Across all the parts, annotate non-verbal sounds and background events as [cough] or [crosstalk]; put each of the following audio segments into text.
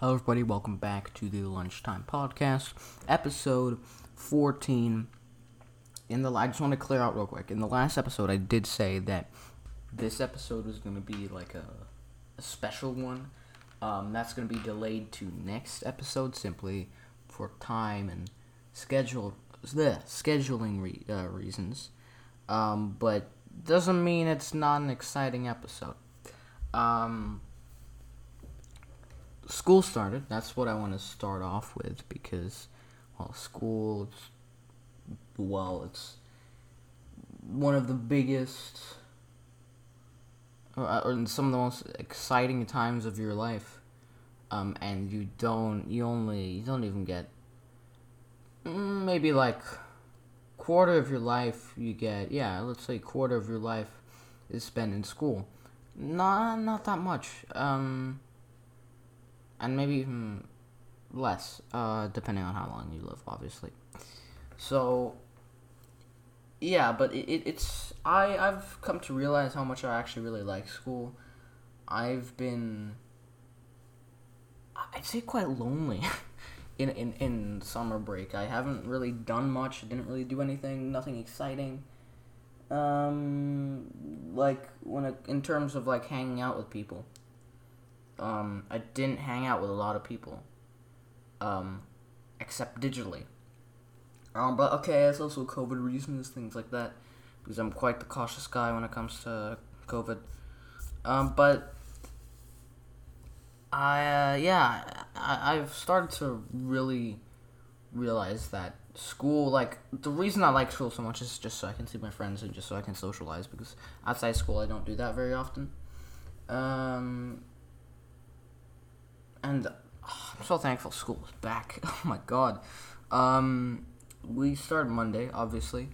Hello, everybody. Welcome back to the Lunchtime Podcast, episode 14. In the I just want to clear out real quick. In the last episode, I did say that this episode was going to be like a, a special one. Um, that's going to be delayed to next episode simply for time and schedule bleh, scheduling re- uh, reasons. Um, but doesn't mean it's not an exciting episode. Um, school started. That's what I want to start off with because, well, school, it's, well, it's one of the biggest, or, or some of the most exciting times of your life. Um, and you don't, you only, you don't even get mm, maybe like quarter of your life you get, yeah, let's say quarter of your life is spent in school. Not, not that much. Um, and maybe even less, uh, depending on how long you live, obviously. So, yeah, but it, it, it's I I've come to realize how much I actually really like school. I've been I'd say quite lonely [laughs] in, in in summer break. I haven't really done much. Didn't really do anything. Nothing exciting. Um, like when it, in terms of like hanging out with people um, I didn't hang out with a lot of people, um, except digitally. Um, but okay, it's also COVID reasons, things like that, because I'm quite the cautious guy when it comes to COVID. Um, but I, uh, yeah, I, I've started to really realize that school, like, the reason I like school so much is just so I can see my friends and just so I can socialize, because outside school I don't do that very often. Um, and oh, I'm so thankful school is back. [laughs] Oh my god. Um, we started Monday, obviously.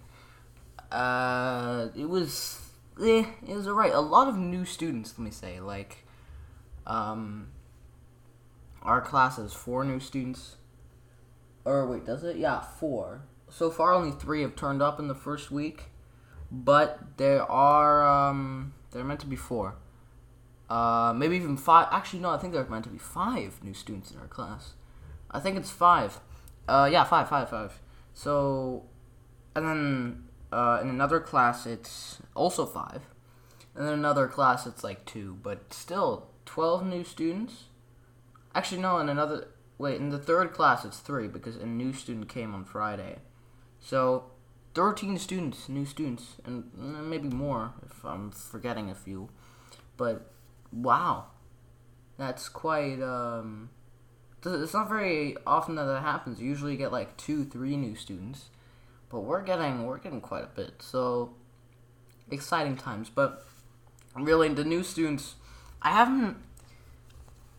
Uh, it was eh, it was alright. A lot of new students, let me say. Like, um, our class has four new students. Or wait, does it? Yeah, four. So far, only three have turned up in the first week, but there are um, there are meant to be four. Uh, maybe even five. Actually, no, I think there's meant to be five new students in our class. I think it's five. Uh, yeah, five, five, five. So, and then uh, in another class it's also five, and then another class it's like two, but still twelve new students. Actually, no, in another wait, in the third class it's three because a new student came on Friday. So, thirteen students, new students, and maybe more if I'm forgetting a few, but wow, that's quite. Um, it's not very often that that happens. You usually get like two, three new students, but we're getting we're getting quite a bit. So exciting times. But really, the new students, I haven't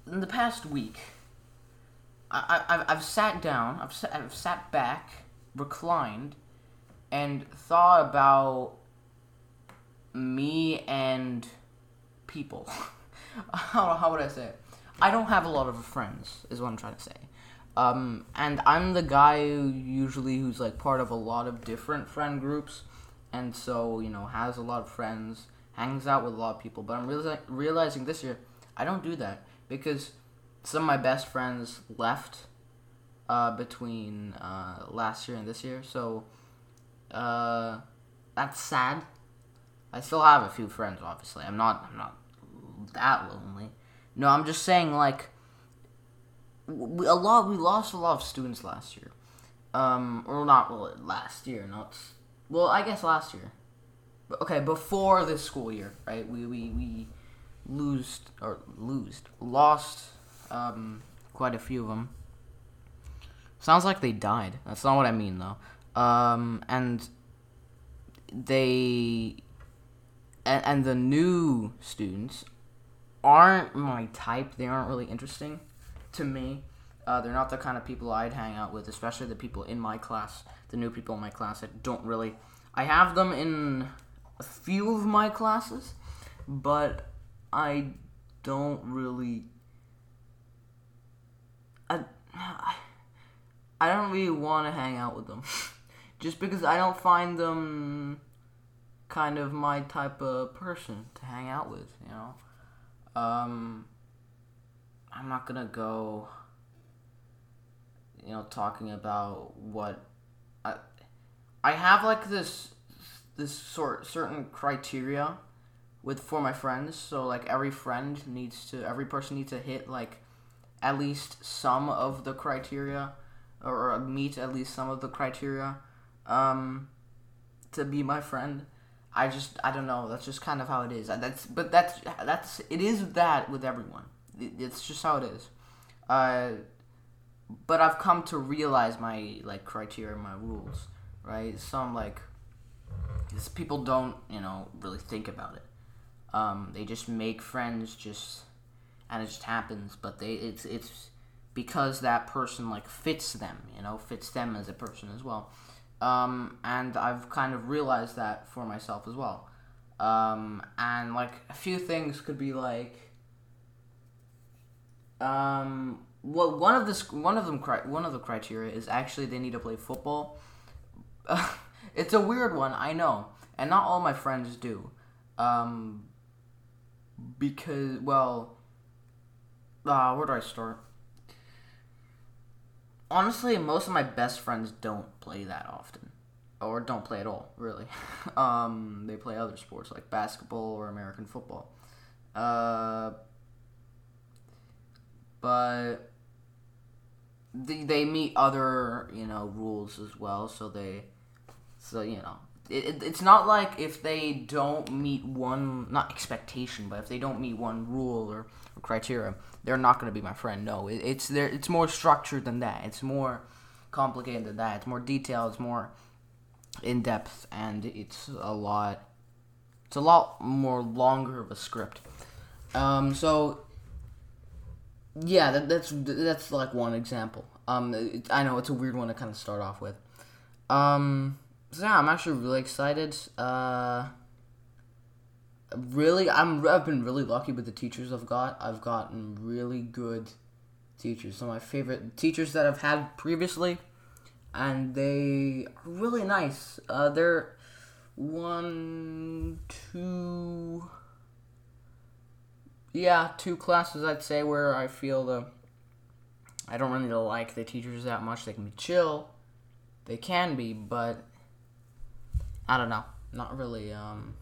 in the past week. I, I I've sat down. I've I've sat back, reclined, and thought about me and people. [laughs] [laughs] how, how would I say it? I don't have a lot of friends, is what I'm trying to say. Um, and I'm the guy who usually who's like part of a lot of different friend groups, and so you know has a lot of friends, hangs out with a lot of people. But I'm realizing realizing this year I don't do that because some of my best friends left uh, between uh, last year and this year, so uh, that's sad. I still have a few friends, obviously. I'm not I'm not that lonely. No, I'm just saying like we, a lot. We lost a lot of students last year. Um, or not well, last year, not well. I guess last year. Okay, before this school year, right? We we we lose or lose lost um quite a few of them. Sounds like they died. That's not what I mean though. Um, and they and, and the new students aren't my type. They aren't really interesting to me. Uh, they're not the kind of people I'd hang out with, especially the people in my class, the new people in my class. I don't really. I have them in a few of my classes, but I don't really. I, [sighs] I don't really want to hang out with them. [laughs] Just because I don't find them kind of my type of person to hang out with, you know? Um, I'm not gonna go. You know, talking about what I I have like this this sort certain criteria with for my friends. So like every friend needs to every person needs to hit like at least some of the criteria or, or meet at least some of the criteria um, to be my friend. I just I don't know. That's just kind of how it is. That's but that's that's it is that with everyone. It's just how it is. Uh, but I've come to realize my like criteria, my rules, right? So I'm like people don't you know really think about it. Um, they just make friends just and it just happens. But they it's it's because that person like fits them, you know, fits them as a person as well. Um, and I've kind of realized that for myself as well. Um, and like a few things could be like, um, well, one of the one of them one of the criteria is actually they need to play football. [laughs] it's a weird one, I know, and not all my friends do. Um, because well, uh, where do I start? Honestly, most of my best friends don't play that often, or don't play at all. Really, [laughs] um, they play other sports like basketball or American football. Uh, but they, they meet other you know rules as well, so they so you know it, it's not like if they don't meet one not expectation but if they don't meet one rule or, or criteria they're not going to be my friend no. It, it's there it's more structured than that. It's more complicated than that. It's more detailed it's more in depth and it's a lot it's a lot more longer of a script. Um so yeah that, that's that's like one example. Um it, i know it's a weird one to kind of start off with. Um so yeah, I'm actually really excited. Uh, really, I'm I've been really lucky with the teachers I've got. I've gotten really good teachers. Some of my favorite teachers that I've had previously, and they are really nice. Uh, they're one, two, yeah, two classes I'd say where I feel the I don't really like the teachers that much. They can be chill, they can be, but I don't know. Not really. Um,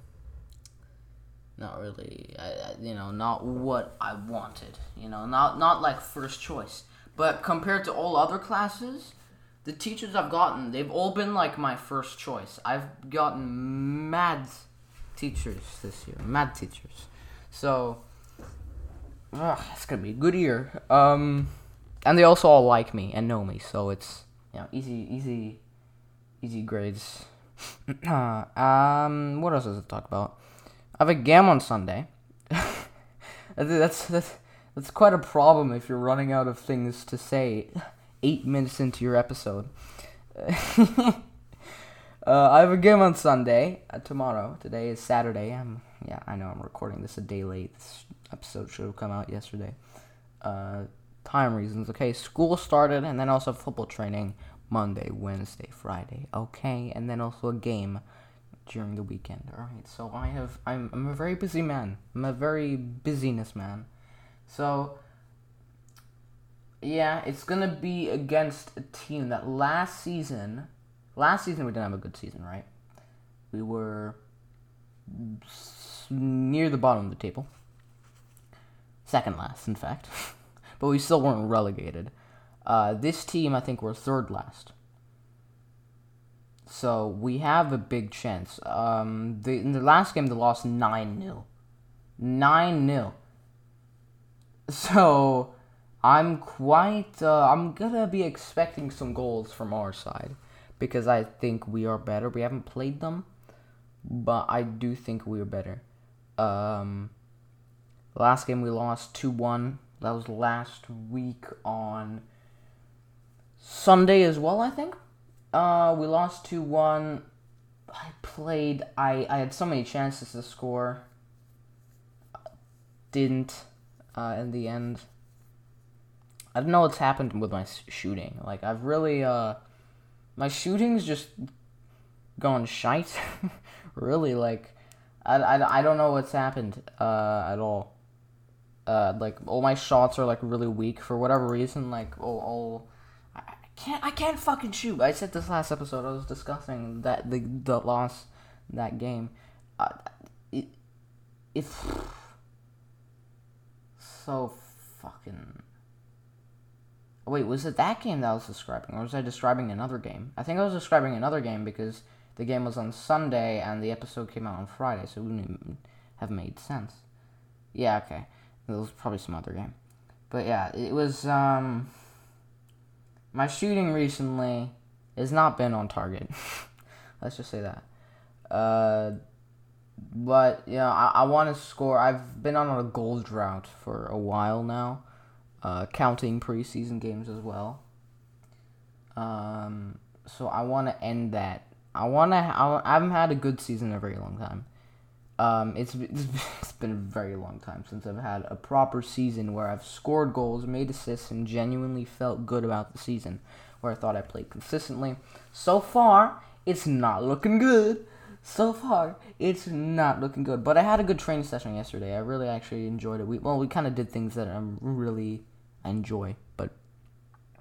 not really. I, you know, not what I wanted. You know, not not like first choice. But compared to all other classes, the teachers I've gotten, they've all been like my first choice. I've gotten mad teachers this year. Mad teachers. So, ugh, it's gonna be a good year. Um, and they also all like me and know me, so it's you know easy, easy, easy grades [clears throat] um, what else does it talk about? I have a game on Sunday. [laughs] that's that's that's quite a problem if you're running out of things to say eight minutes into your episode. [laughs] uh, I have a game on Sunday. Uh, tomorrow. Today is Saturday. I'm yeah. I know I'm recording this a day late. This episode should have come out yesterday. Uh, time reasons. Okay, school started, and then also football training Monday, Wednesday, Friday. Okay, and then also a game during the weekend. All right. So I have I'm I'm a very busy man. I'm a very busyness man. So yeah, it's to be against a team that last season last season we didn't have a good season, right? We were near the bottom of the table. Second last, in fact. [laughs] but we still weren't relegated. Uh, this team, I think, we're third last. So we have a big chance. Um, the, in the last game, they lost 9 0. 9 0. [laughs] So I'm quite. Uh, I'm gonna be expecting some goals from our side because I think we are better. We haven't played them, but I do think we are better. Um, last game we lost 2 1. That was last week on Sunday as well, I think. Uh, we lost 2 1. I played, I, I had so many chances to score. Didn't uh, in the end. I don't know what's happened with my shooting. Like, I've really, uh, my shooting's just gone shite. [laughs] really, like, I, I, I don't know what's happened uh, at all. Uh, like all my shots are like really weak for whatever reason. Like all, all can't I can't fucking shoot. I said this last episode. I was discussing that the the loss that game. Uh, it it's so fucking. Wait, was it that game that I was describing, or was I describing another game? I think I was describing another game because the game was on Sunday and the episode came out on Friday, so it wouldn't have made sense. Yeah, okay. It was probably some other game. But yeah, it was um my shooting recently has not been on target. [laughs] Let's just say that. Uh but yeah, I, I want to score. I've been on a goal drought for a while now, uh, counting preseason games as well. Um, so I want to end that. I want to. I, I haven't had a good season in a very long time. Um, it's, [laughs] it's been a very long time since I've had a proper season where I've scored goals, made assists, and genuinely felt good about the season. Where I thought I played consistently. So far, it's not looking good. So far, it's not looking good. But I had a good training session yesterday. I really actually enjoyed it. We well, we kind of did things that I'm really enjoy, but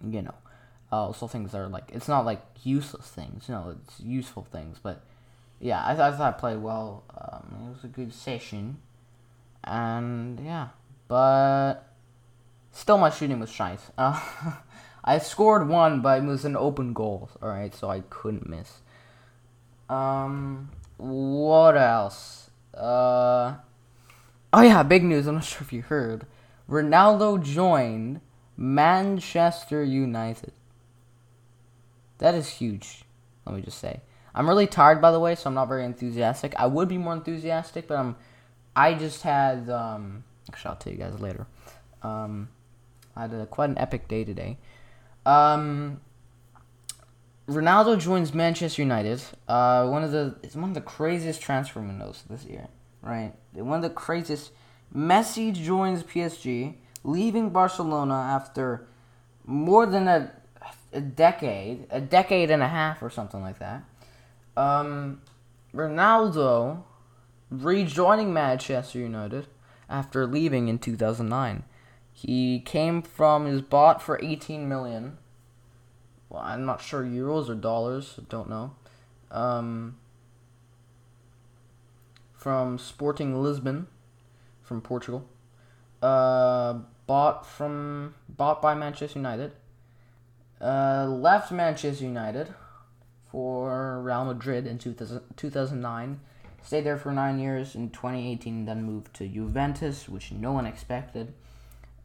you know, uh, also things that are like it's not like useless things. Know, it's useful things, but yeah, I, I thought I played well. Um, it was a good session, and yeah, but still my shooting was shite. Uh, [laughs] I scored one, but it was an open goal. All right, so I couldn't miss. Um, what else? Uh, oh yeah, big news. I'm not [laughs] sure if you heard. Ronaldo joined Manchester United. That is huge. Let me just say. I'm really tired, by the way, so I'm not very enthusiastic. I would be more enthusiastic, but I'm. I just had. Um, actually, I'll tell you guys later. Um, I had a, quite an epic day today. Um, Ronaldo joins Manchester United. Uh, one of the it's one of the craziest transfer windows this year, right? One of the craziest. Messi joins PSG, leaving Barcelona after more than a a decade, a decade and a half or something like that. Um, Ronaldo rejoining Manchester United after leaving in 2009. He came from his bought for 18 million. Well, I'm not sure euros or dollars. Don't know. Um, from Sporting Lisbon, from Portugal. Uh, bought from bought by Manchester United. Uh, left Manchester United for Real Madrid in 2000, 2009. Stayed there for nine years in 2018, then moved to Juventus, which no one expected.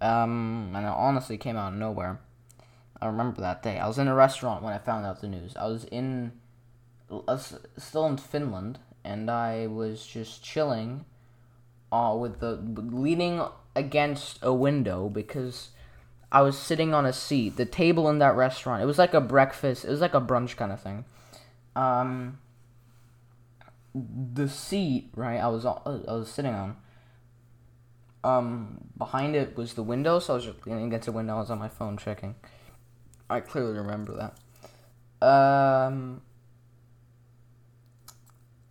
Um, and it honestly came out of nowhere. I remember that day. I was in a restaurant when I found out the news. I was in, I was still in Finland, and I was just chilling, uh, with the leaning against a window because I was sitting on a seat. The table in that restaurant. It was like a breakfast. It was like a brunch kind of thing um, the seat, right? I was on, I was sitting on. Um, behind it was the window, so I was just leaning against the window. I was on my phone checking. I clearly remember that. Um,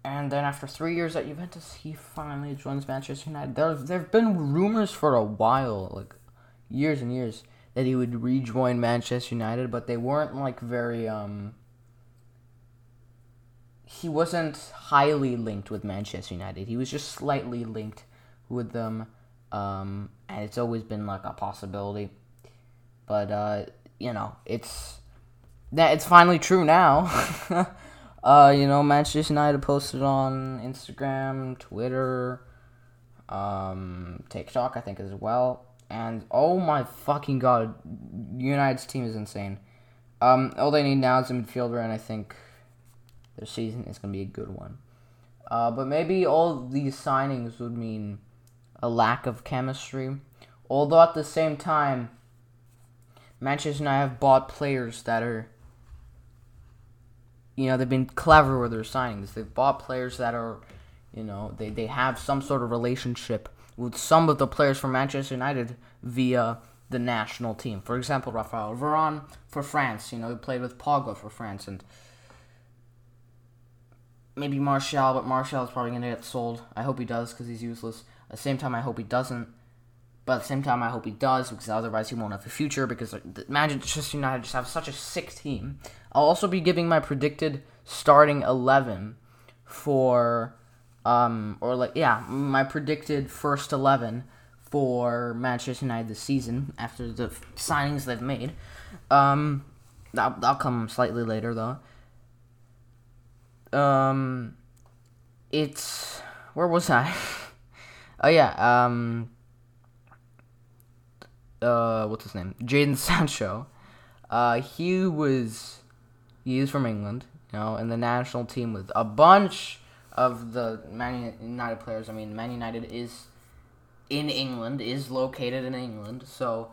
and then after three years at Juventus, he finally joins Manchester United. There, there have been rumors for a while, like years and years, that he would rejoin Manchester United, but they weren't like very um he wasn't highly linked with Manchester United. He was just slightly linked with them, um, and it's always been like a possibility. But uh, you know, it's that it's finally true now. [laughs] uh, you know, Manchester United posted on Instagram, Twitter, um, TikTok, I think as well. And oh my fucking god, United's team is insane. Um, all they need now is a midfielder, and I think their season is going to be a good one. Uh, but maybe all these signings would mean a lack of chemistry. Although at the same time, Manchester United have bought players that are, you know, they've been clever with their signings. They've bought players that are, you know, they, they have some sort of relationship with some of the players from Manchester United via the national team. For example, Raphael Varane for France. You know, he played with Pogba for France, and maybe Martial, but Martial is probably going to get sold. I hope he does because he's useless. At the same time, I hope he doesn't. But at the same time, I hope he does because otherwise he won't have a future. Because Manchester United just have such a sick team. I'll also be giving my predicted starting eleven for, um, or like yeah, my predicted first eleven for Manchester United this season after the signings they've made. Um, that that'll come slightly later though. Um, it's where was I? [laughs] oh yeah, um, uh, what's his name? Jadon [laughs] Sancho. Uh, he was he is from England, you know, and the national team with a bunch of the Man United players. I mean, Man United is in England, is located in England, so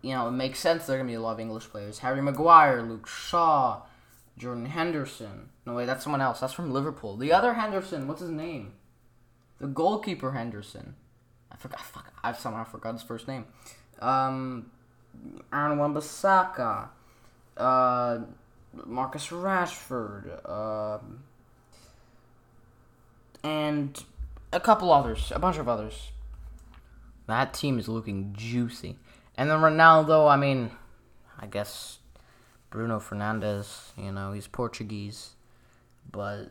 you know it makes sense there are gonna be a lot of English players. Harry Maguire, Luke Shaw, Jordan Henderson. No way, that's someone else. That's from Liverpool. The other Henderson, what's his name? The goalkeeper Henderson. I forgot. Fuck, I've somehow forgot his first name. Um, Aaron Wan-Bissaka. Uh, Marcus Rashford. Um, and a couple others, a bunch of others. That team is looking juicy. And then Ronaldo, I mean, I guess Bruno Fernandes, you know, he's Portuguese. But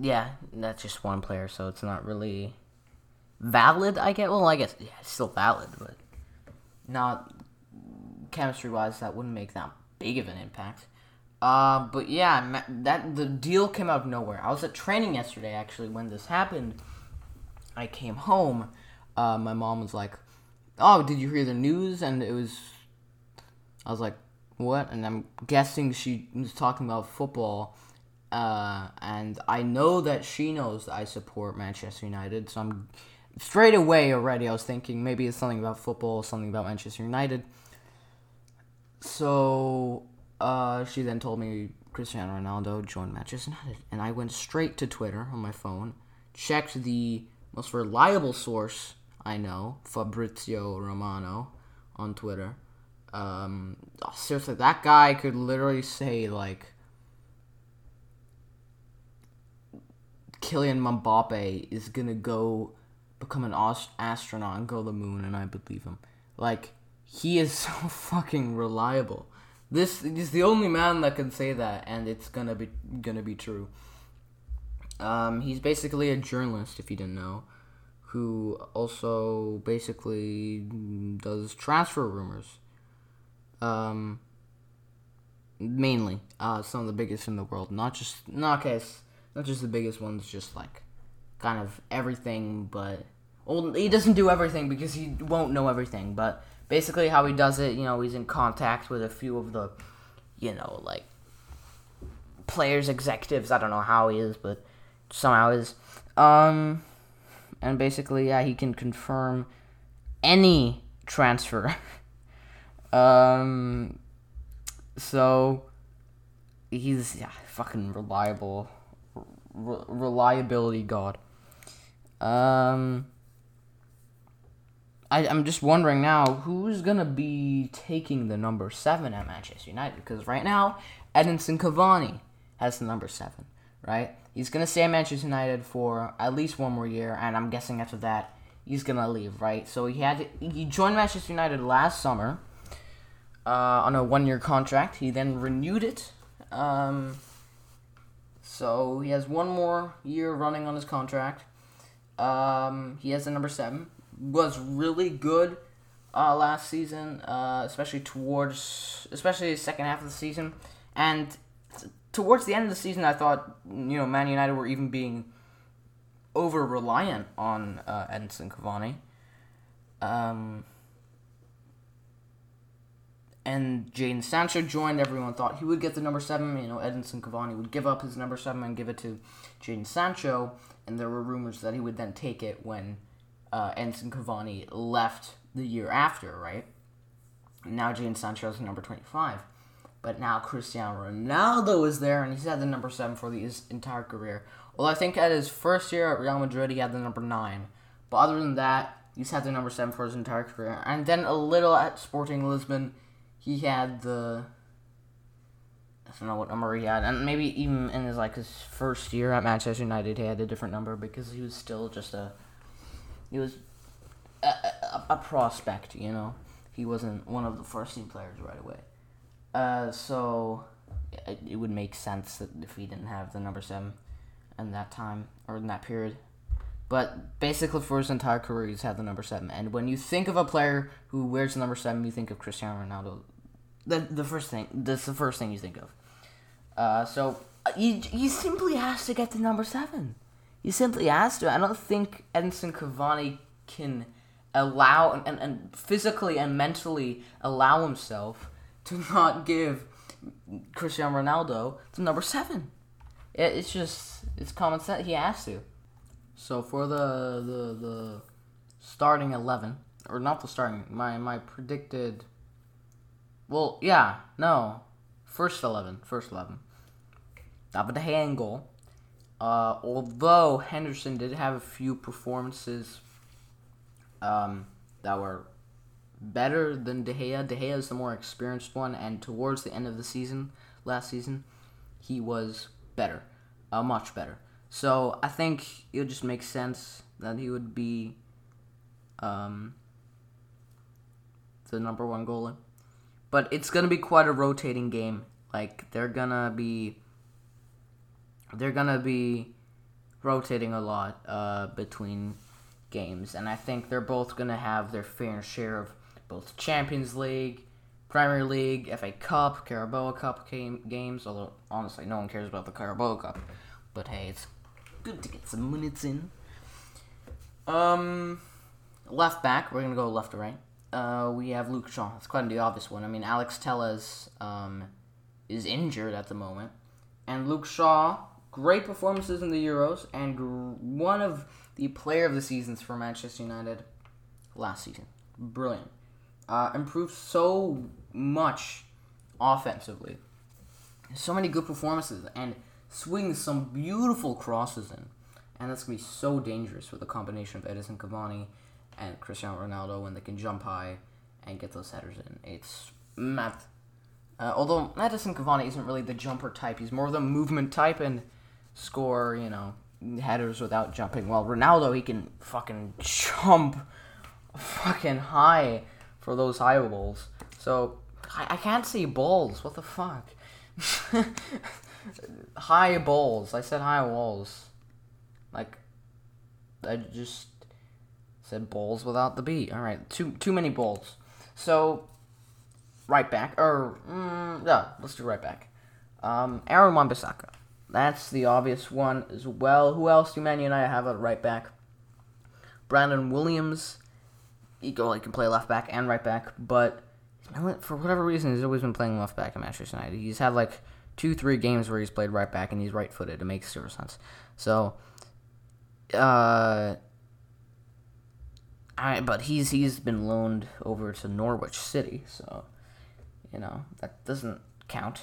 yeah, that's just one player, so it's not really valid, I guess. Well, I guess yeah, it's still valid, but not chemistry wise, that wouldn't make that big of an impact. Uh, but yeah, that the deal came out of nowhere. I was at training yesterday actually when this happened. I came home. Uh, my mom was like, "Oh, did you hear the news?" And it was, I was like, "What?" And I'm guessing she was talking about football. Uh, and I know that she knows that I support Manchester United, so I'm straight away already. I was thinking maybe it's something about football, something about Manchester United. So uh, she then told me Cristiano Ronaldo joined Manchester United, and I went straight to Twitter on my phone, checked the most reliable source I know, Fabrizio Romano, on Twitter. Um, seriously, that guy could literally say like Kylian Mbappe is gonna go become an astronaut and go to the moon, and I believe him. Like he is [laughs] so fucking reliable. This is the only man that can say that, and it's gonna be gonna be true. Um, he's basically a journalist, if you didn't know, who also basically does transfer rumors. Um, mainly, uh, some of the biggest in the world. Not just not case, not just the biggest ones, just like kind of everything. But well, he doesn't do everything because he won't know everything. But basically how he does it, you know, he's in contact with a few of the, you know, like players, executives. I don't know how he is, but somehow is. Um, and basically, yeah, he can confirm any transfer. [laughs] um, so he's yeah, fucking reliable, re- reliability god. Um, I, am just wondering now who's gonna be taking the number seven at Manchester United because right now Edinson Cavani has the number seven, right? He's gonna stay at Manchester United for at least one more year, and I'm guessing after that he's gonna leave, right? So he had to, he joined Manchester United last summer uh, on a one year contract. He then renewed it. Um, so he has one more year running on his contract. Um, he has the number seven was really good uh, last season, uh, especially towards especially the second half of the season, and towards the end of the season, I thought you know Man United were even being over reliant on uh, Edinson Cavani. Um, and Jadon Sancho joined. Everyone thought he would get the number seven. You know, Edinson Cavani would give up his number seven and give it to Jadon Sancho. And there were rumors that he would then take it when uh, Edinson Cavani left the year after, right? Now Jadon Sancho is number 25. But now Cristiano Ronaldo is there, and he's had the number 7 for his entire career. Well, I think at his first year at Real Madrid, he had the number 9. But other than that, he's had the number 7 for his entire career. And then a little at Sporting Lisbon, he had the I don't know what number he had, and maybe even in his like his first year at Manchester United, he had a different number because he was still just a he was a, a, a prospect. You know, he wasn't one of the first team players right away. Uh, so it, it would make sense that if he didn't have the number seven in that time or in that period. But basically, for his entire career, he's had the number seven. And when you think of a player who wears the number seven, you think of Cristiano Ronaldo. The the first thing that's the first thing you think of. Uh, so uh, he he simply has to get to number seven. He simply has to. I don't think Edinson Cavani can allow and, and, and physically and mentally allow himself to [laughs] not give Cristiano Ronaldo to number seven. It, it's just it's common sense. He has to. So for the the the starting eleven, or not the starting, my my predicted. Well, yeah, no, first eleven, first eleven. David De Gea in goal. Uh, although Henderson did have a few performances um, that were better than De Gea. De Gea is the more experienced one, and towards the end of the season, last season, he was better, uh, much better. So I think it would just make sense that he would be um, the number one goalie. But it's gonna be quite a rotating game. Like they're gonna be they're gonna be rotating a lot uh, between games, and I think they're both gonna have their fair share of both Champions League, Premier League, FA Cup, Carabao Cup game, games. Although honestly, no one cares about the Carabao Cup, but hey, it's good to get some minutes in. Um, left back, we're gonna go left to right. Uh, we have Luke Shaw. It's quite the obvious one. I mean, Alex Telles um, is injured at the moment, and Luke Shaw great performances in the Euros and gr- one of the player of the seasons for Manchester United last season. Brilliant. Uh, improved so much offensively. So many good performances and swings some beautiful crosses in. And that's going to be so dangerous with a combination of Edinson Cavani and Cristiano Ronaldo when they can jump high and get those headers in. It's mad. Uh, although Edinson Cavani isn't really the jumper type, he's more of the movement type and score, you know, headers without jumping. While Ronaldo, he can fucking jump fucking high for those high balls. So I, I can't see balls. What the fuck? [laughs] high balls. I said high walls. Like I just said balls without the B. All right, too too many bowls. So right back or mm, yeah, let's do right back. Um, Aaron Wan-Bissaka. That's the obvious one as well. Who else do Man United have at right back? Brandon Williams. He go like can play left back and right back, but for whatever reason, he's always been playing left back in Manchester United. He's had like two, three games where he's played right back and he's right footed. It makes zero sense. So, uh, I but he's he's been loaned over to Norwich City, so you know that doesn't count.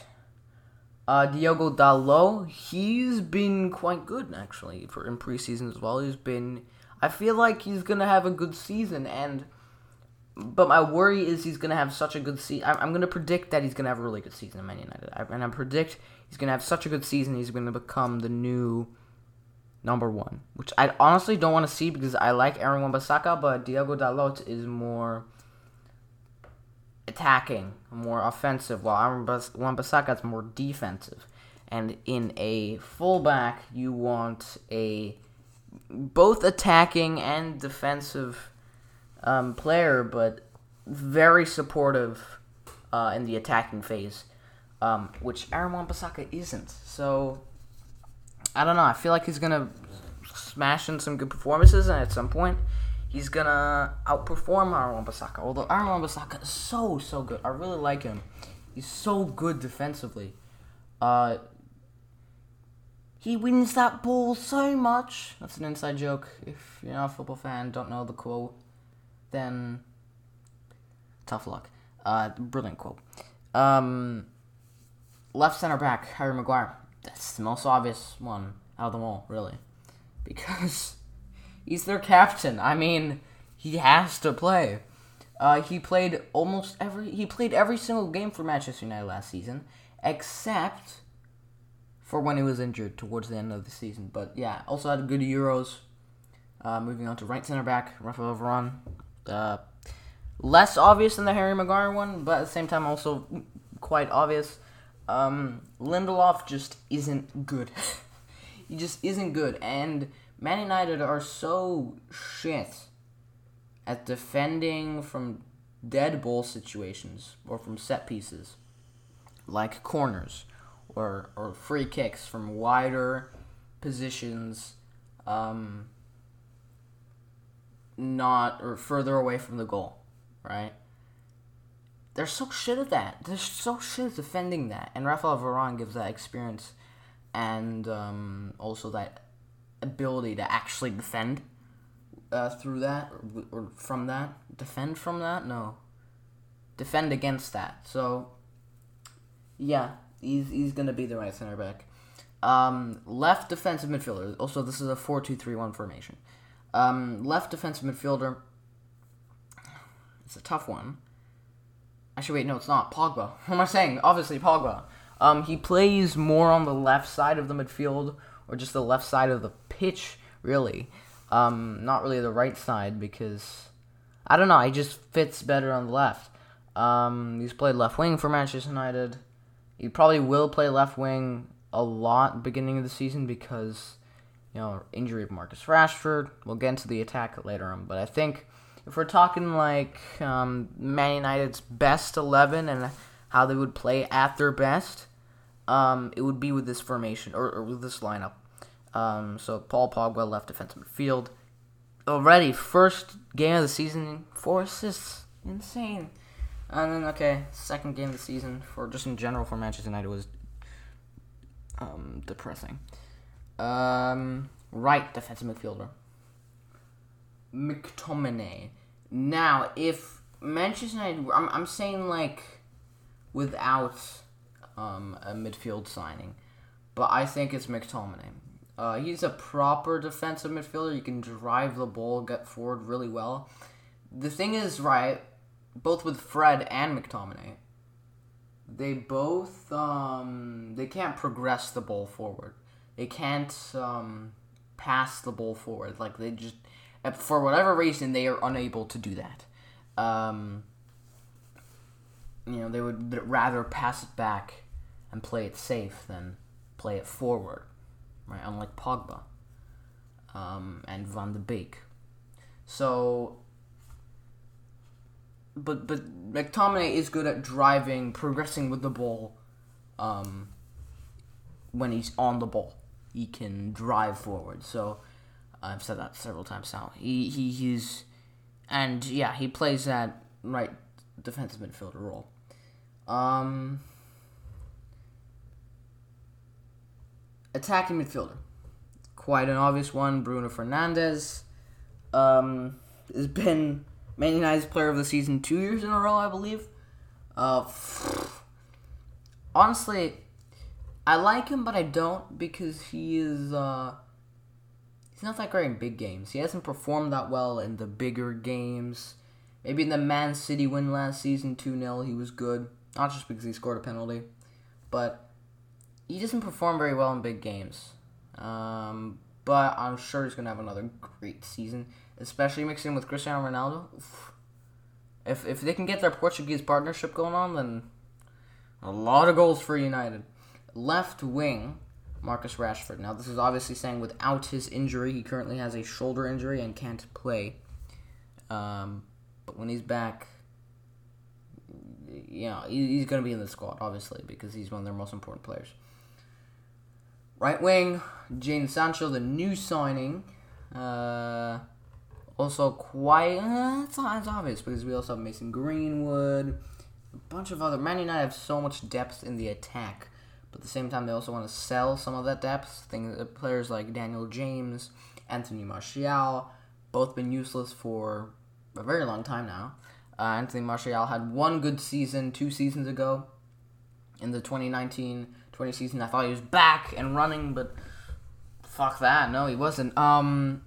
Uh, Diogo Dalot, he's been quite good actually for in preseason as well. He's been, I feel like he's gonna have a good season, and but my worry is he's gonna have such a good season. I'm, I'm, gonna predict that he's gonna have a really good season in Man United, I, and I predict he's gonna have such a good season. He's gonna become the new number one, which I honestly don't want to see because I like Aaron Wan-Bissaka, but Diogo Dalot is more attacking, more offensive, while Wan-Bissaka is more defensive. And in a fullback, you want a both attacking and defensive um, player, but very supportive uh, in the attacking phase, um, which Aaron Wan-Bissaka isn't. So I don't know. I feel like he's gonna smash in some good performances, and at some point, he's gonna outperform Aaron Wan-Bissaka. Although Aaron Wan-Bissaka is so so good, I really like him. He's so good defensively. Uh, he wins that ball so much. That's an inside joke. If you're not a football fan, don't know the quote, then tough luck. Uh, brilliant quote. Um, left center back Harry Maguire. That's the most obvious one out of them all, really, because [laughs] He's their captain. I mean, he has to play. Uh, he played almost every he played every single game for Manchester United last season, except for when he was injured towards the end of the season. But yeah, also had good Euros. Uh, moving on to right center back, Raphael Varane, Uh, less obvious than the Harry Maguire one, but at the same time also quite obvious. Um, Lindelof just isn't good. [laughs] he just isn't good, and Man United are so shit at defending from dead ball situations or from set pieces, like corners or or free kicks from wider positions, um, not or further away from the goal, right? They're so shit at that. They're so shit at defending that, and Raphael Varane gives that experience and um, also that ability to actually defend uh, through that or, from that. Defend from that? No. Defend against that. So, yeah, he's, he's going to be the right center back. Um, left defensive midfielder. Also, this is a 4 2 3 1 formation. Um, left defensive midfielder. It's a tough one. Actually, wait, no, it's not. Pogba. [laughs] What am I saying? Obviously, Pogba. Um, he plays more on the left side of the midfield, or just the left side of the pitch, really. Um, not really the right side because I don't know. He just fits better on the left. Um, he's played left wing for Manchester United. He probably will play left wing a lot beginning of the season because you know injury of Marcus Rashford. We'll get into the attack later on, but I think if we're talking like um, Man United's best eleven and how they would play at their best, um, it would be with this formation or, or with this lineup. Um, so Paul Pogba left defensive midfield. Already first game of the season, four assists, insane. And then okay, second game of the season for just in general for Manchester United was um, depressing. Um, right defensive midfielder, McTominay. Now, if Manchester United, I'm, I'm saying like without um, a midfield signing, but I think it's McTominay. Uh, he's a proper defensive midfielder. You can drive the ball, get forward really well. The thing is, right, both with Fred and McTominay, they both um, they can't progress the ball forward. They can't um, pass the ball forward. Like they just, for whatever reason, they are unable to do that. Um, you know, they would rather pass it back and play it safe than play it forward, right? Unlike Pogba um, and Van de Beek. So, but but McTominay is good at driving, progressing with the ball. Um, when he's on the ball, he can drive forward. So, I've said that several times now. He he he's, and yeah, he plays that right defensive midfielder role. Um, attacking midfielder. Quite an obvious one, Bruno Fernandes Um, has been Man United's player of the season two years in a row, I believe. Uh, honestly, I like him, but I don't because he is uh, he's not that great in big games. He hasn't performed that well in the bigger games. Maybe in the Man City win last season, 2 0, he was good. Not just because he scored a penalty, but he doesn't perform very well in big games. Um, but I'm sure he's gonna have another great season, especially mixing with Cristiano Ronaldo. If if they can get their Portuguese partnership going on, then a lot of goals for United. Left wing, Marcus Rashford. Now this is obviously saying without his injury, he currently has a shoulder injury and can't play. Um, but when he's back, you know, he's going to be in the squad, obviously, because he's one of their most important players. Right wing, Jadon Sancho, the new signing. Uh, also, quite. Uh, not, it's obvious because we also have Mason Greenwood. A bunch of other. Man United have so much depth in the attack, but at the same time, they also want to sell some of that depth. Things, players like Daniel James, Anthony Martial, both been useless for a very long time now. Uh, Anthony Martial had one good season two seasons ago in the 2019 20 season. I thought he was back and running, but fuck that. No, he wasn't. Um,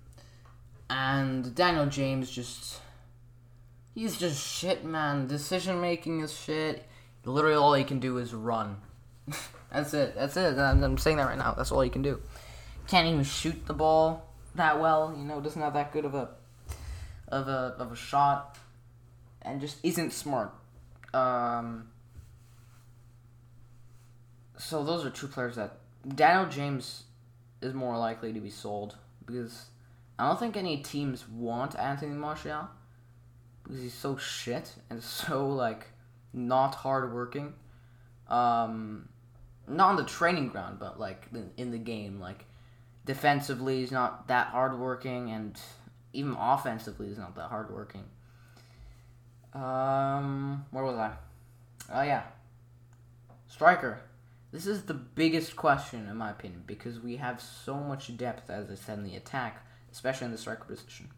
and Daniel James just. He's just shit, man. Decision making is shit. Literally, all he can do is run. [laughs] That's it. That's it. I'm, I'm saying that right now. That's all you can do. Can't even shoot the ball that well. You know, doesn't have that good of a of a of a shot, and just isn't smart. Um, so those are two players that Daniel James is more likely to be sold because I don't think any teams want Anthony Martial because he's so shit and [laughs] so like not hardworking. Um, not on the training ground, but like in the game, like defensively he's not that hardworking, and even offensively he's not that hardworking. Um, where was I? Oh yeah, striker. This is the biggest question in my opinion because we have so much depth, as I said, in the attack, especially in the striker position.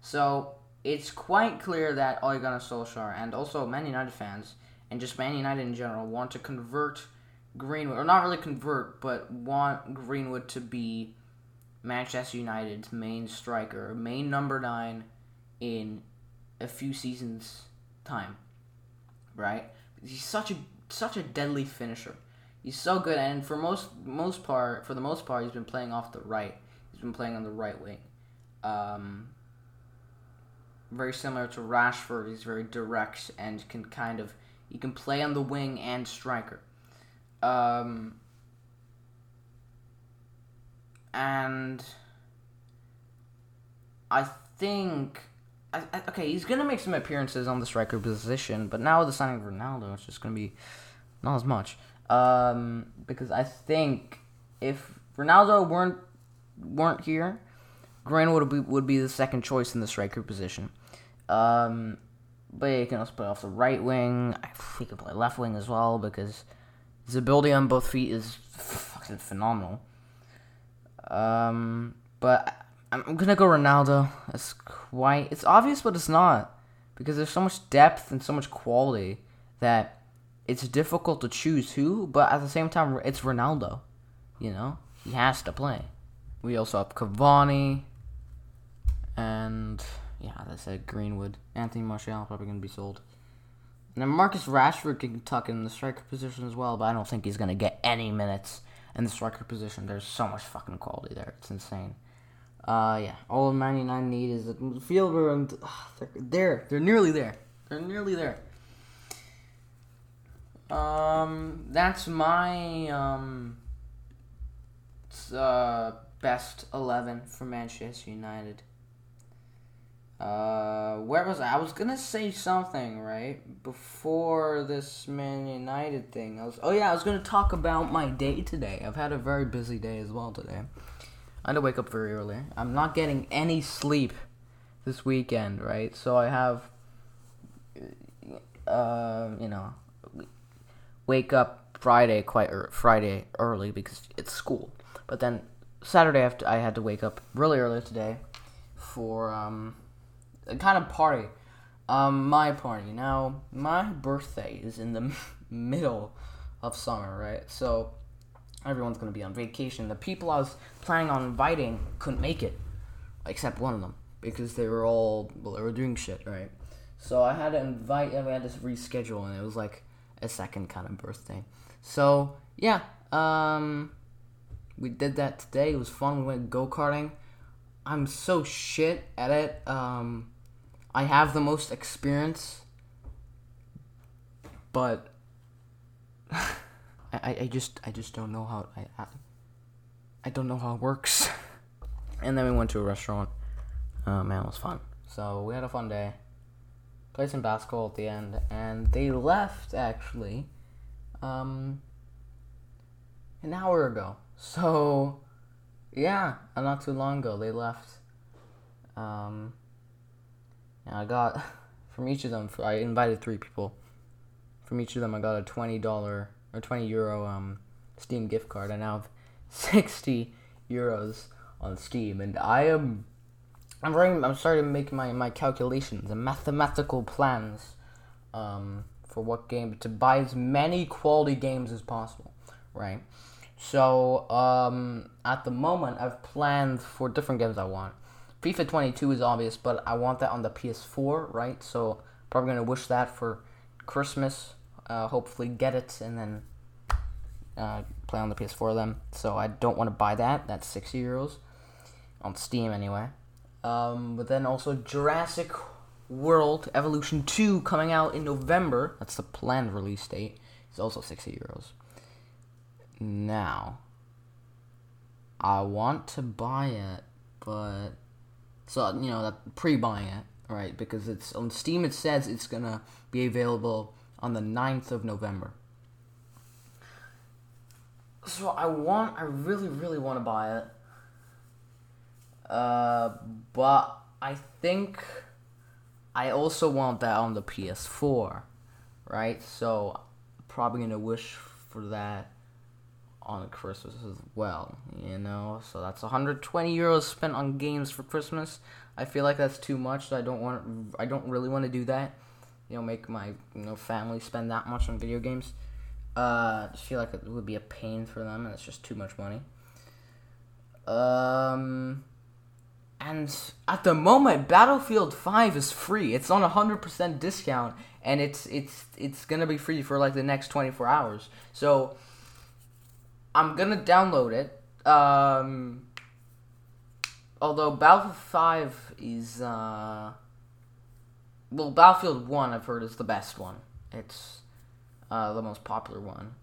So it's quite clear that Ole Gunnar Solskjaer and also Man United fans and just Man United in general want to convert Greenwood, or not really convert, but want Greenwood to be Manchester United's main striker, main number nine in a few seasons time, right? He's such a such a deadly finisher. He's so good, and for most most part, for the most part, he's been playing off the right. He's been playing on the right wing. Um, very similar to Rashford. He's very direct and can kind of he can play on the wing and striker. Um, and I think I, I, okay, he's gonna make some appearances on the striker position, but now with the signing of Ronaldo, it's just gonna be not as much. Um, because I think if Ronaldo weren't weren't here, Greenwood would be, would be the second choice in the striker position. Um, but he can also play off the right wing. He can play left wing as well because his ability on both feet is fucking phenomenal. Um, but I'm gonna go Ronaldo. It's quite. It's obvious, but it's not because there's so much depth and so much quality that it's difficult to choose who. But at the same time, it's Ronaldo. You know, he has to play. We also have Cavani, and yeah, I said, Greenwood, Anthony Martial probably gonna be sold. And then Marcus Rashford can tuck in the striker position as well, but I don't think he's gonna get any minutes in the striker position. There's so much fucking quality there. It's insane. Uh, yeah. All Man United need is a midfielder, and they're there. They're nearly there. They're nearly there. Um, that's my um, uh, best eleven for Manchester United. Uh, where was I? I was gonna say something right before this Man United thing. I was, oh yeah, I was gonna talk about my day today. I've had a very busy day as well today. I had to wake up very early. I'm not getting any sleep this weekend, right? So I have, uh, you know, wake up Friday quite er- Friday early because it's school. But then Saturday after I had to wake up really early today for um kind of party. Um, my party. Now, my birthday is in the [laughs] middle of summer, right? So everyone's gonna be on vacation. The people I was planning on inviting couldn't make it, except one of them because they were all well, they were doing shit, right? So I had to invite. I had to reschedule, and it was like a second kind of birthday. So yeah, um, we did that today. It was fun. We went go karting. I'm so shit at it. Um, I have the most experience, but [laughs] I, I just I just don't know how I, I I don't know how it works. [laughs] and then we went to a restaurant. Oh man, it was fun. So we had a fun day. Played some basketball at the end, and they left actually, um, an hour ago. [laughs] So, yeah, not too long ago they left. Um, and I got [laughs] from each of them. I invited three people. From each of them, I got a twenty dollar or twenty euro um, Steam gift card. I now have [laughs] sixty euros on Steam, and I am. I'm very. I'm starting to make my, my calculations and mathematical plans um, for what game to buy as many quality games as possible, right? So um, at the moment, I've planned for different games I want. FIFA 22 is obvious, but I want that on the PS4, right? So probably gonna wish that for Christmas. Uh, hopefully get it and then uh, play on the PS4 then. So I don't want to buy that. That's 60 euros on Steam anyway. Um, but then also Jurassic World Evolution 2 coming out in November. That's the planned release date. It's also 60 euros. Now, I want to buy it, but so you know that pre-buying it, right? Because it's on Steam. It says it's gonna be available on the 9th of November. So I want, I really, really want to buy it. Uh, but I think I also want that on the PS4, right? So probably gonna wish for that on Christmas as well, you know. So that's 120 euros spent on games for Christmas. I feel like that's too much. I don't want. I don't really want to do that. You know, make my you know family spend that much on video games. Uh, I feel like it would be a pain for them, and it's just too much money. Um, and at the moment, Battlefield Five is free. It's on a hundred percent discount, and it's it's it's gonna be free for like the next twenty four hours. So I'm gonna download it. Um, although Battlefield Five is uh, well, Battlefield One I've heard is the best one. It's uh, the most popular one.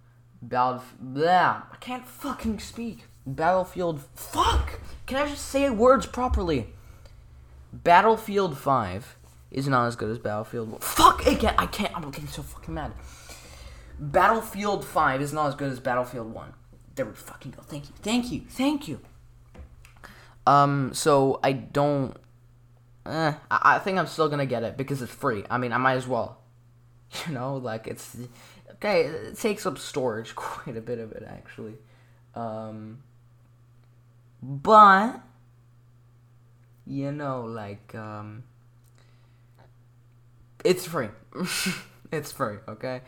Battlefield. Blah, I can't fucking speak. Battlefield. Fuck! Can I just say words properly? Battlefield 5 is not as good as Battlefield 1. Fuck! Can't. I can't. I'm getting so fucking mad. Battlefield 5 is not as good as Battlefield 1. There we fucking go. Thank you. Thank you. Thank you. Um, so I don't. Eh, I, I think I'm still gonna get it because it's free. I mean, I might as well. [laughs] You know, like it's okay. It takes up storage, [laughs] quite a bit of it actually. Um, but you know, like um, it's free. [laughs] it's free. Okay.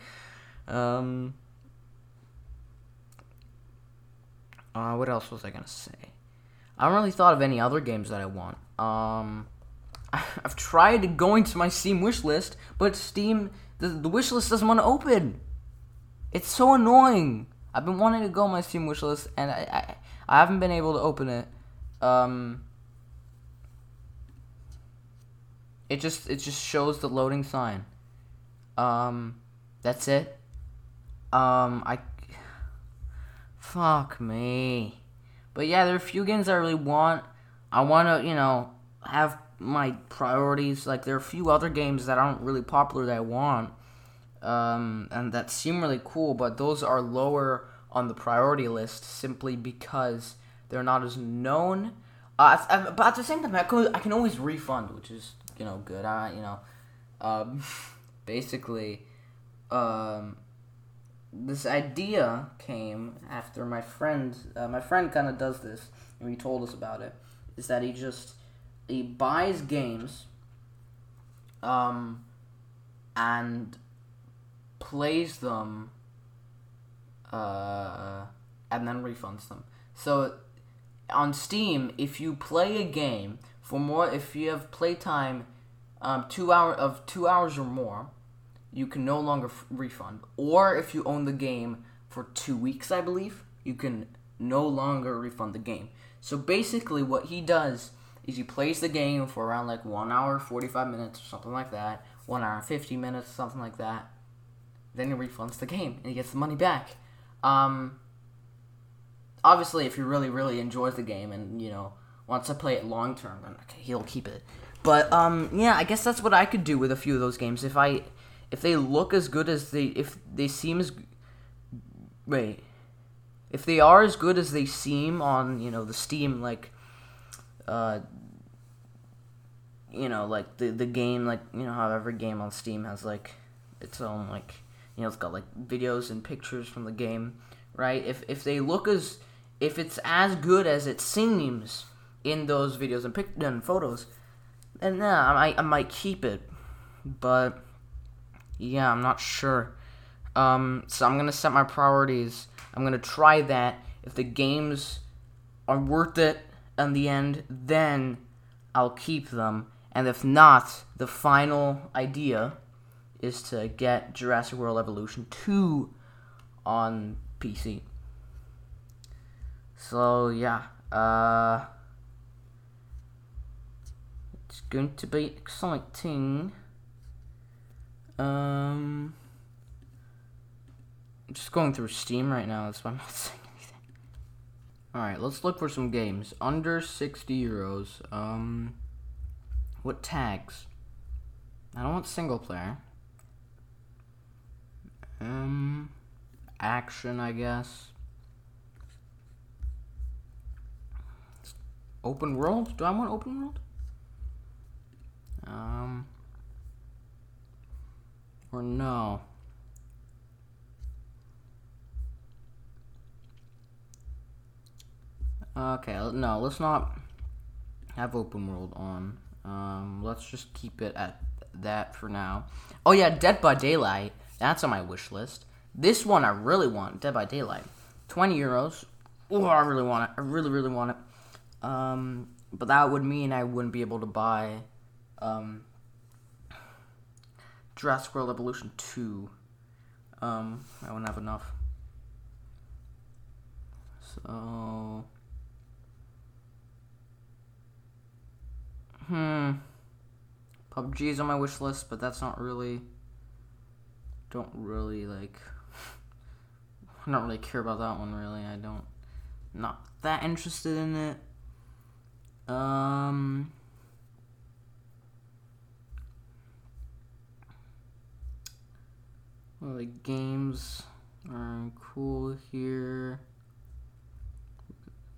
Um. Uh, what else was I gonna say? I haven't really thought of any other games that I want. Um, [laughs] I've tried going to my Steam wish list, but Steam the, the wish list doesn't want to open. It's so annoying. I've been wanting to go on my Steam wish list, and I, I, I haven't been able to open it. Um, it just it just shows the loading sign. Um, that's it. Um, I fuck me. But yeah, there are a few games I really want. I want to, you know, have my priorities. Like there are a few other games that aren't really popular that I want, um, and that seem really cool, but those are lower on the priority list simply because they're not as known. Uh, but at the same time, I can, I can always refund, which is you know good. I you know, um, [laughs] basically, um, this idea came after my friend. Uh, my friend kind of does this, and he told us about it. Is that he just he buys games, um, and plays them, uh, and then refunds them. So on Steam, if you play a game for more, if you have playtime, um, two hour of two hours or more, you can no longer f- refund. Or if you own the game for two weeks, I believe, you can no longer refund the game. So basically, what he does is he plays the game for around like one hour, forty five minutes, or something like that, one hour, fifty minutes, something like that. Then he refunds the game and he gets the money back. Um, obviously, if he really, really enjoys the game and you know wants to play it long term, then okay, he'll keep it. But um, yeah, I guess that's what I could do with a few of those games. If I, if they look as good as they, if they seem as, wait, if they are as good as they seem on you know the Steam like, uh, you know like the the game like you know how every game on Steam has like its own like you know it's got like videos and pictures from the game, right? If if they look as if it's as good as it seems in those videos and, pic- and photos, then yeah, I I might keep it. But yeah, I'm not sure. Um, so I'm gonna set my priorities. I'm gonna try that. If the games are worth it in the end, then I'll keep them. And if not, the final idea is to get Jurassic World Evolution 2 on PC. So yeah, uh, It's going to be exciting. Um, I'm just going through Steam right now. That's why I'm not [laughs] saying anything. All right, let's look for some games under 60 euros. Um, what tags? I don't want single player. Um, action, I guess. Open world? Do I want open world? Um, or no? Okay, no, let's not have open world on. Um, let's just keep it at that for now. Oh yeah, Dead by Daylight. That's on my wish list. This one I really want, Dead by Daylight. 20 euros. Oh, I really want it. I really, really want it. Um, but that would mean I wouldn't be able to buy um, Jurassic World Evolution 2. Um, I wouldn't have enough. So. Hmm. PUBG is on my wish list, but that's not really. Don't really like. [laughs] I don't really care about that one really. I don't. Not that interested in it. Um. Well, the games are cool here.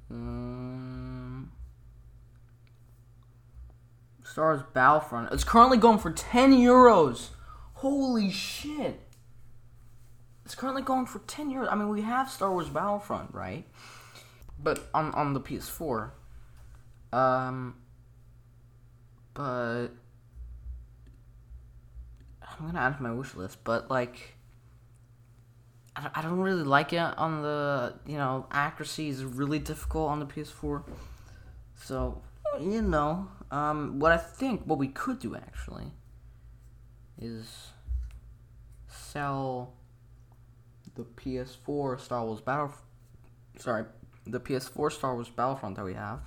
Um. Star Wars Battlefront. It's currently going for 10 euros. Holy shit. It's currently going for 10 euros. I mean, we have Star Wars Battlefront, right? But on, on the PS4. Um, but I'm gonna add to my wish list. But like, I don't, really like it on the you know accuracy is really difficult on the PS4. So you know, um, what I think what we could do actually is sell the PS4 Star Wars Battle. Sorry, the PS4 Star Wars Battlefront that we have,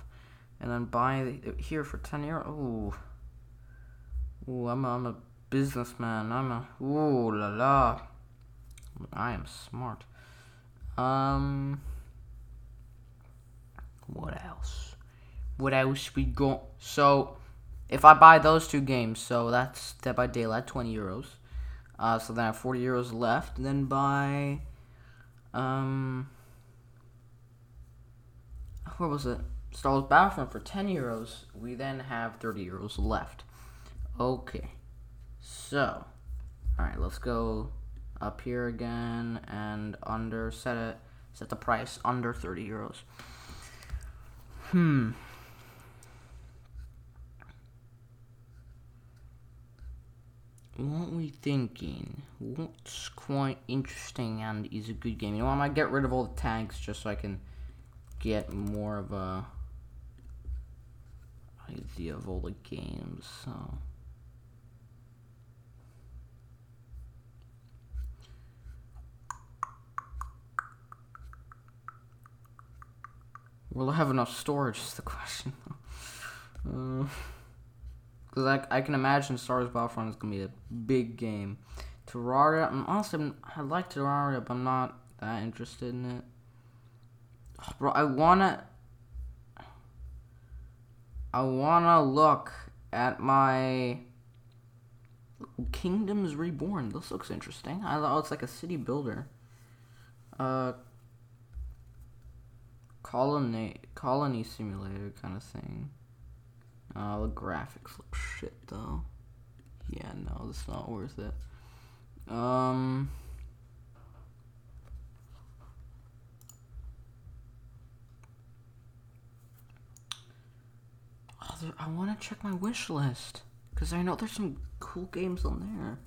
and then buy it here for ten euro. Ooh, ooh, I'm I'm a businessman. I'm a ooh la la. I am smart. Um, what else? What else we got? So, if I buy those two games, so that's Dead by Daylight, twenty euros. Uh, so then I have forty euros left. Then buy, um, what was it? Star Wars Battlefront for 10 euros. We then have 30 euros left. Okay. So, alright, let's go up here again and under, set it, set the price under 30 euros. Hmm. What we thinking? What's quite interesting and is a good game? You know, I might get rid of all the tags just so I can get more of a idea of all the games. So. Will I have enough storage is the question. Because [laughs] uh, I, I can imagine Star Wars Battlefront is going to be a big game. Terraria, I'm honestly, I like Terraria, but I'm not that interested in it. Oh, bro, I wanna. I wanna look at my Kingdoms Reborn. This looks interesting. I thought it's like a city builder. Uh, colony colony simulator kind of thing. Uh, the graphics look shit though. Yeah, no, it's not worth it. Um. I want to check my wish list because I know there's some cool games on there.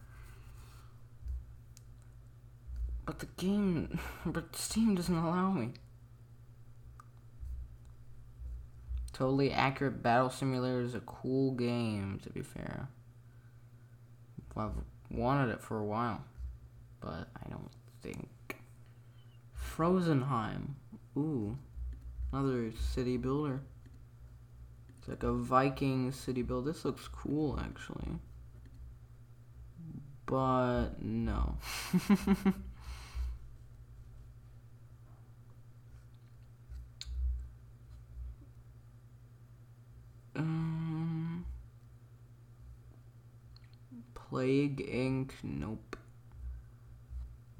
But the game, [laughs] but Steam doesn't allow me. Totally Accurate Battle Simulator is a cool game, to be fair. I've wanted it for a while, but I don't think. Frozenheim. Ooh, another city builder. It's like a Viking city build. This looks cool, actually. But no. [laughs] Plague Inc. Nope.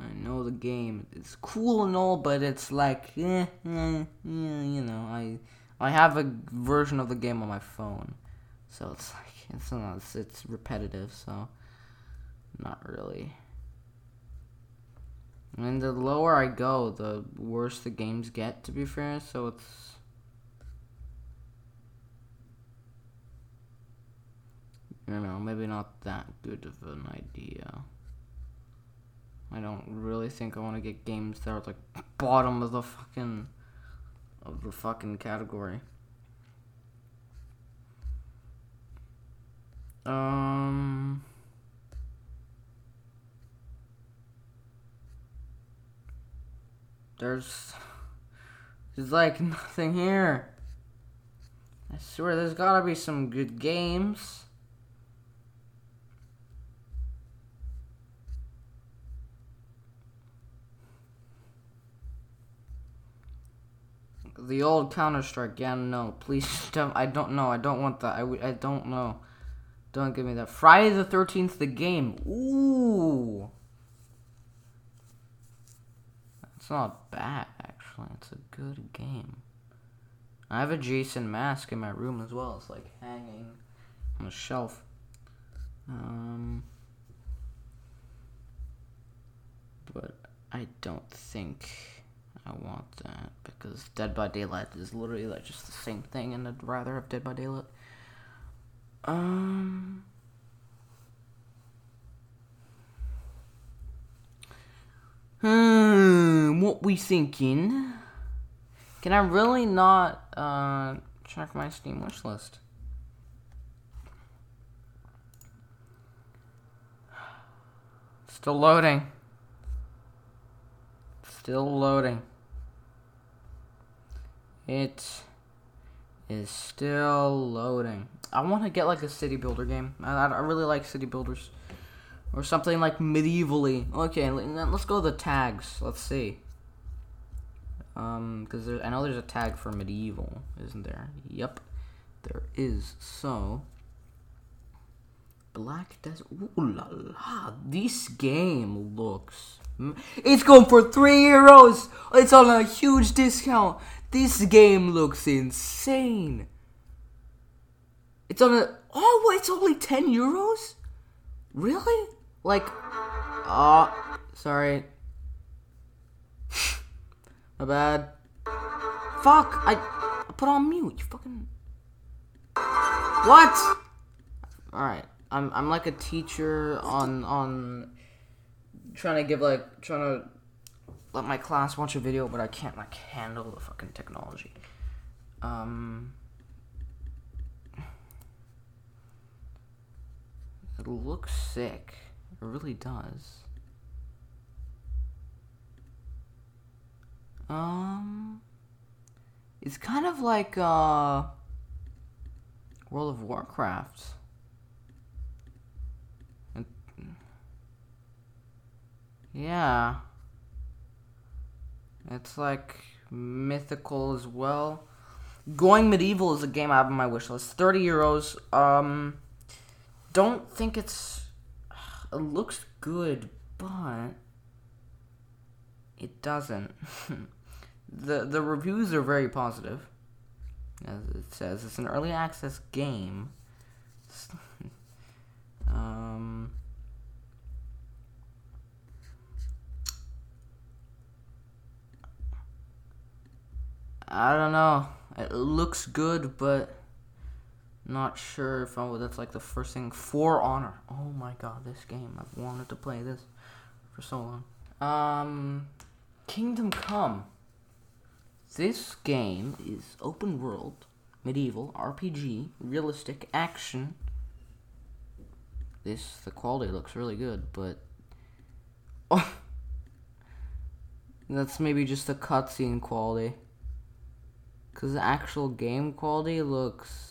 I know the game. It's cool and all, but it's like, eh, eh, eh, you know, I I have a version of the game on my phone, so it's [laughs] like it's not, it's, it's repetitive, so not really. And the lower I go, the worse the games get. To be fair, so it's. You know, maybe not that good of an idea. I don't really think I want to get games that are like bottom of the fucking of the fucking category. Um There's there's like nothing here. I swear there's got to be some good games. The old Counter Strike. Yeah, no, please [laughs] don't. I don't know. I don't want that. I, I don't know. Don't give me that. Friday the Thirteenth, the game. Ooh, that's not bad actually. It's a good game. I have a Jason mask in my room as well. It's like hanging on a shelf. Um, but I don't think I want that because Dead by Daylight is literally like just the same thing, and I'd rather have Dead by Daylight. Um. Hmm, what we thinking? Can I really not uh, check my Steam wish list? Still loading. Still loading. It is still loading. I want to get like a city builder game. I, I really like city builders. Or something like medievally. Okay, let's go the tags. Let's see. Um, because I know there's a tag for medieval, isn't there? Yep, there is. So, Black Desert. Ooh la la! This game looks. It's going for three euros. It's on a huge discount. This game looks insane. It's on a. Oh, it's only 10 euros? Really? Like. Ah. Uh, sorry. [laughs] My bad. Fuck! I, I put on mute. You fucking. What? Alright. I'm, I'm like a teacher on. on trying to give like. trying to let my class watch a video, but I can't like handle the fucking technology. Um, it looks sick. It really does. Um, it's kind of like uh, World of Warcraft. Yeah. It's like mythical as well. Going Medieval is a game I have on my wish list. 30 euros. Um, don't think it's. [sighs] It looks good, but. It doesn't. [laughs] the The reviews are very positive. As it says, it's an early access game. [laughs] um. I don't know. It looks good, but not sure if I, that's like the first thing. For Honor. Oh my god, this game. I've wanted to play this for so long. Um, Kingdom Come. This game is open world, medieval, RPG, realistic action. This, the quality looks really good, but. Oh! [laughs] That's maybe just the cutscene quality. Because the actual game quality looks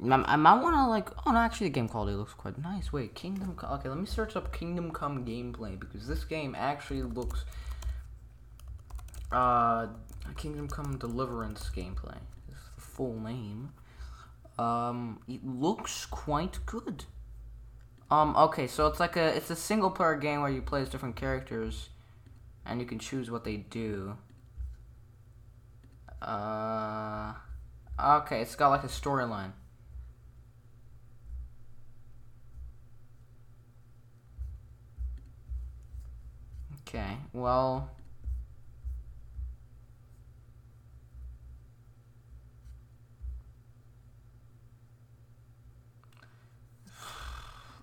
I, I might want to like. Oh no, actually, the game quality looks quite nice. Wait, Kingdom. Come, okay, let me search up Kingdom Come gameplay because this game actually looks. Uh, Kingdom Come Deliverance gameplay This is the full name. Um, it looks quite good. Um, okay, so it's like a it's a single player game where you play as different characters, and you can choose what they do. Uh, okay, it's got like a storyline. Okay, well.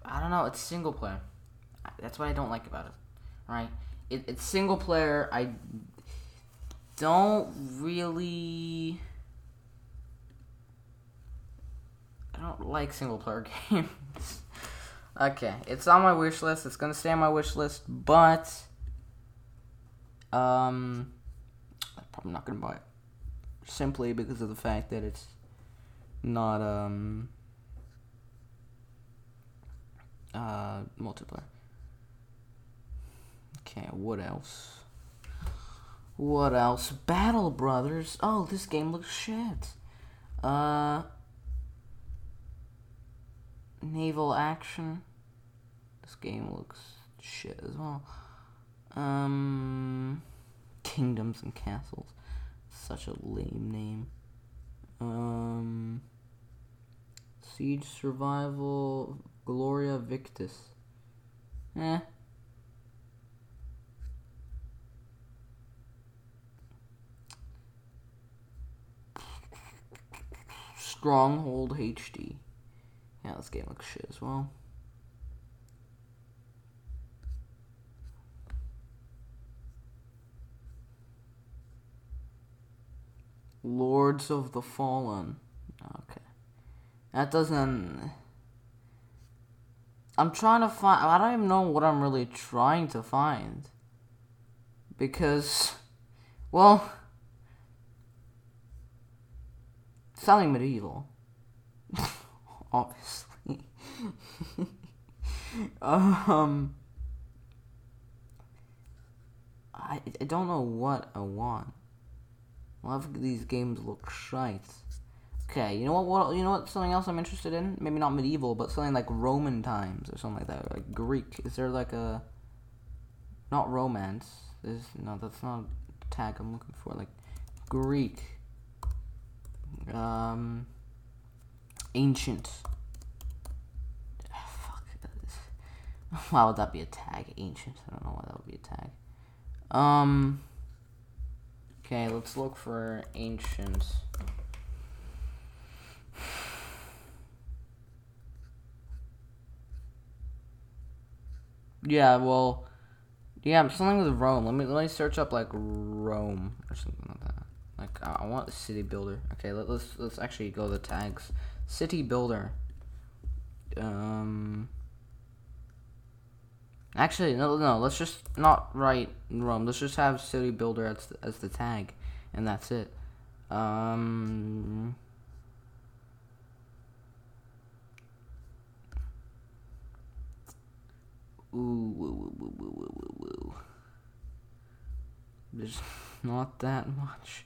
I don't know. It's single player. That's what I don't like about it. Right? It, it's single player. I don't really. I don't like single player [laughs] games. okay, it's on my wish list. It's gonna stay on my wish list, but um, I'm probably not gonna buy it simply because of the fact that it's not um uh multiplayer. Okay, what else? What else? Battle Brothers. Oh, this game looks shit. Uh Naval Action. This game looks shit as well. Um, Kingdoms and Castles. Such a lame name. Um, Siege Survival Gloria Victis. Eh. Stronghold HD. Yeah, this game looks shit as well. Lords of the Fallen. Okay. That doesn't. I'm trying to find. I don't even know what I'm really trying to find. Because. Well. Something medieval. [laughs] Obviously. [laughs] um. I, I don't know what I want. A lot of these games look shite. Okay, you know what, what? You know what? Something else I'm interested in? Maybe not medieval, but something like Roman times or something like that, like Greek. Is there like a not romance? There's no, that's not tag I'm looking for. Like Greek, um, ancient. Fuck. [laughs] Why would that be a tag? Ancient. I don't know why that would be a tag. Um. Okay, let's look for ancient. Yeah, well, yeah, something with Rome. Let me let me search up like Rome or something like. Like I want the city builder. Okay, let, let's let's actually go the tags. City builder. Um. Actually, no, no. Let's just not write Rome. Let's just have City Builder as the, as the tag, and that's it. Um. Ooh, woo, woo, woo, woo, woo, woo. There's [laughs] not that much.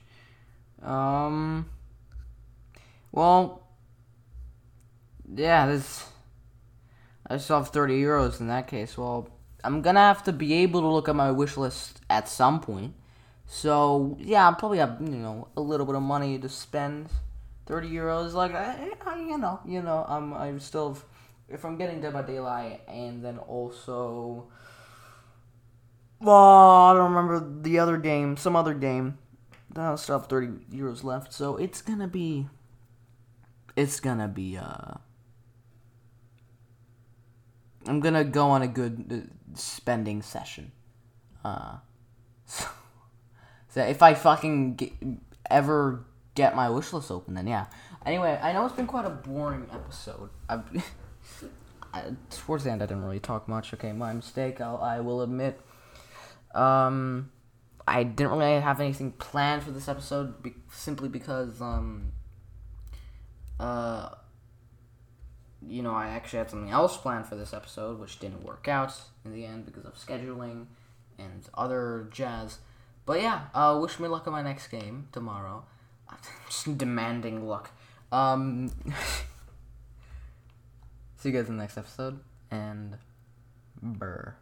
Um. Well. Yeah, this. I still have 30 euros in that case. Well, I'm gonna have to be able to look at my wish list at some point. So yeah, I probably have you know a little bit of money to spend. Thirty euros, like I, I, you know, you know, I'm I'm still if I'm getting Dead by Daylight and then also, well, I don't remember the other game, some other game. I'll still have thirty euros left, so it's gonna be, it's gonna be uh. I'm gonna go on a good uh, spending session. Uh, [laughs] so, so if I fucking get, ever get my wish list open, then yeah. Anyway, I know it's been quite a boring episode. I've, [laughs] I, towards the end, I didn't really talk much. Okay, my mistake. I'll, I will admit. Um, I didn't really have anything planned for this episode, be, simply because um, uh, you know, I actually had something else planned for this episode, which didn't work out in the end because of scheduling and other jazz. But yeah, uh, wish me luck on my next game tomorrow. [laughs] Just demanding luck. Um, [laughs] see you guys in the next episode, and burr.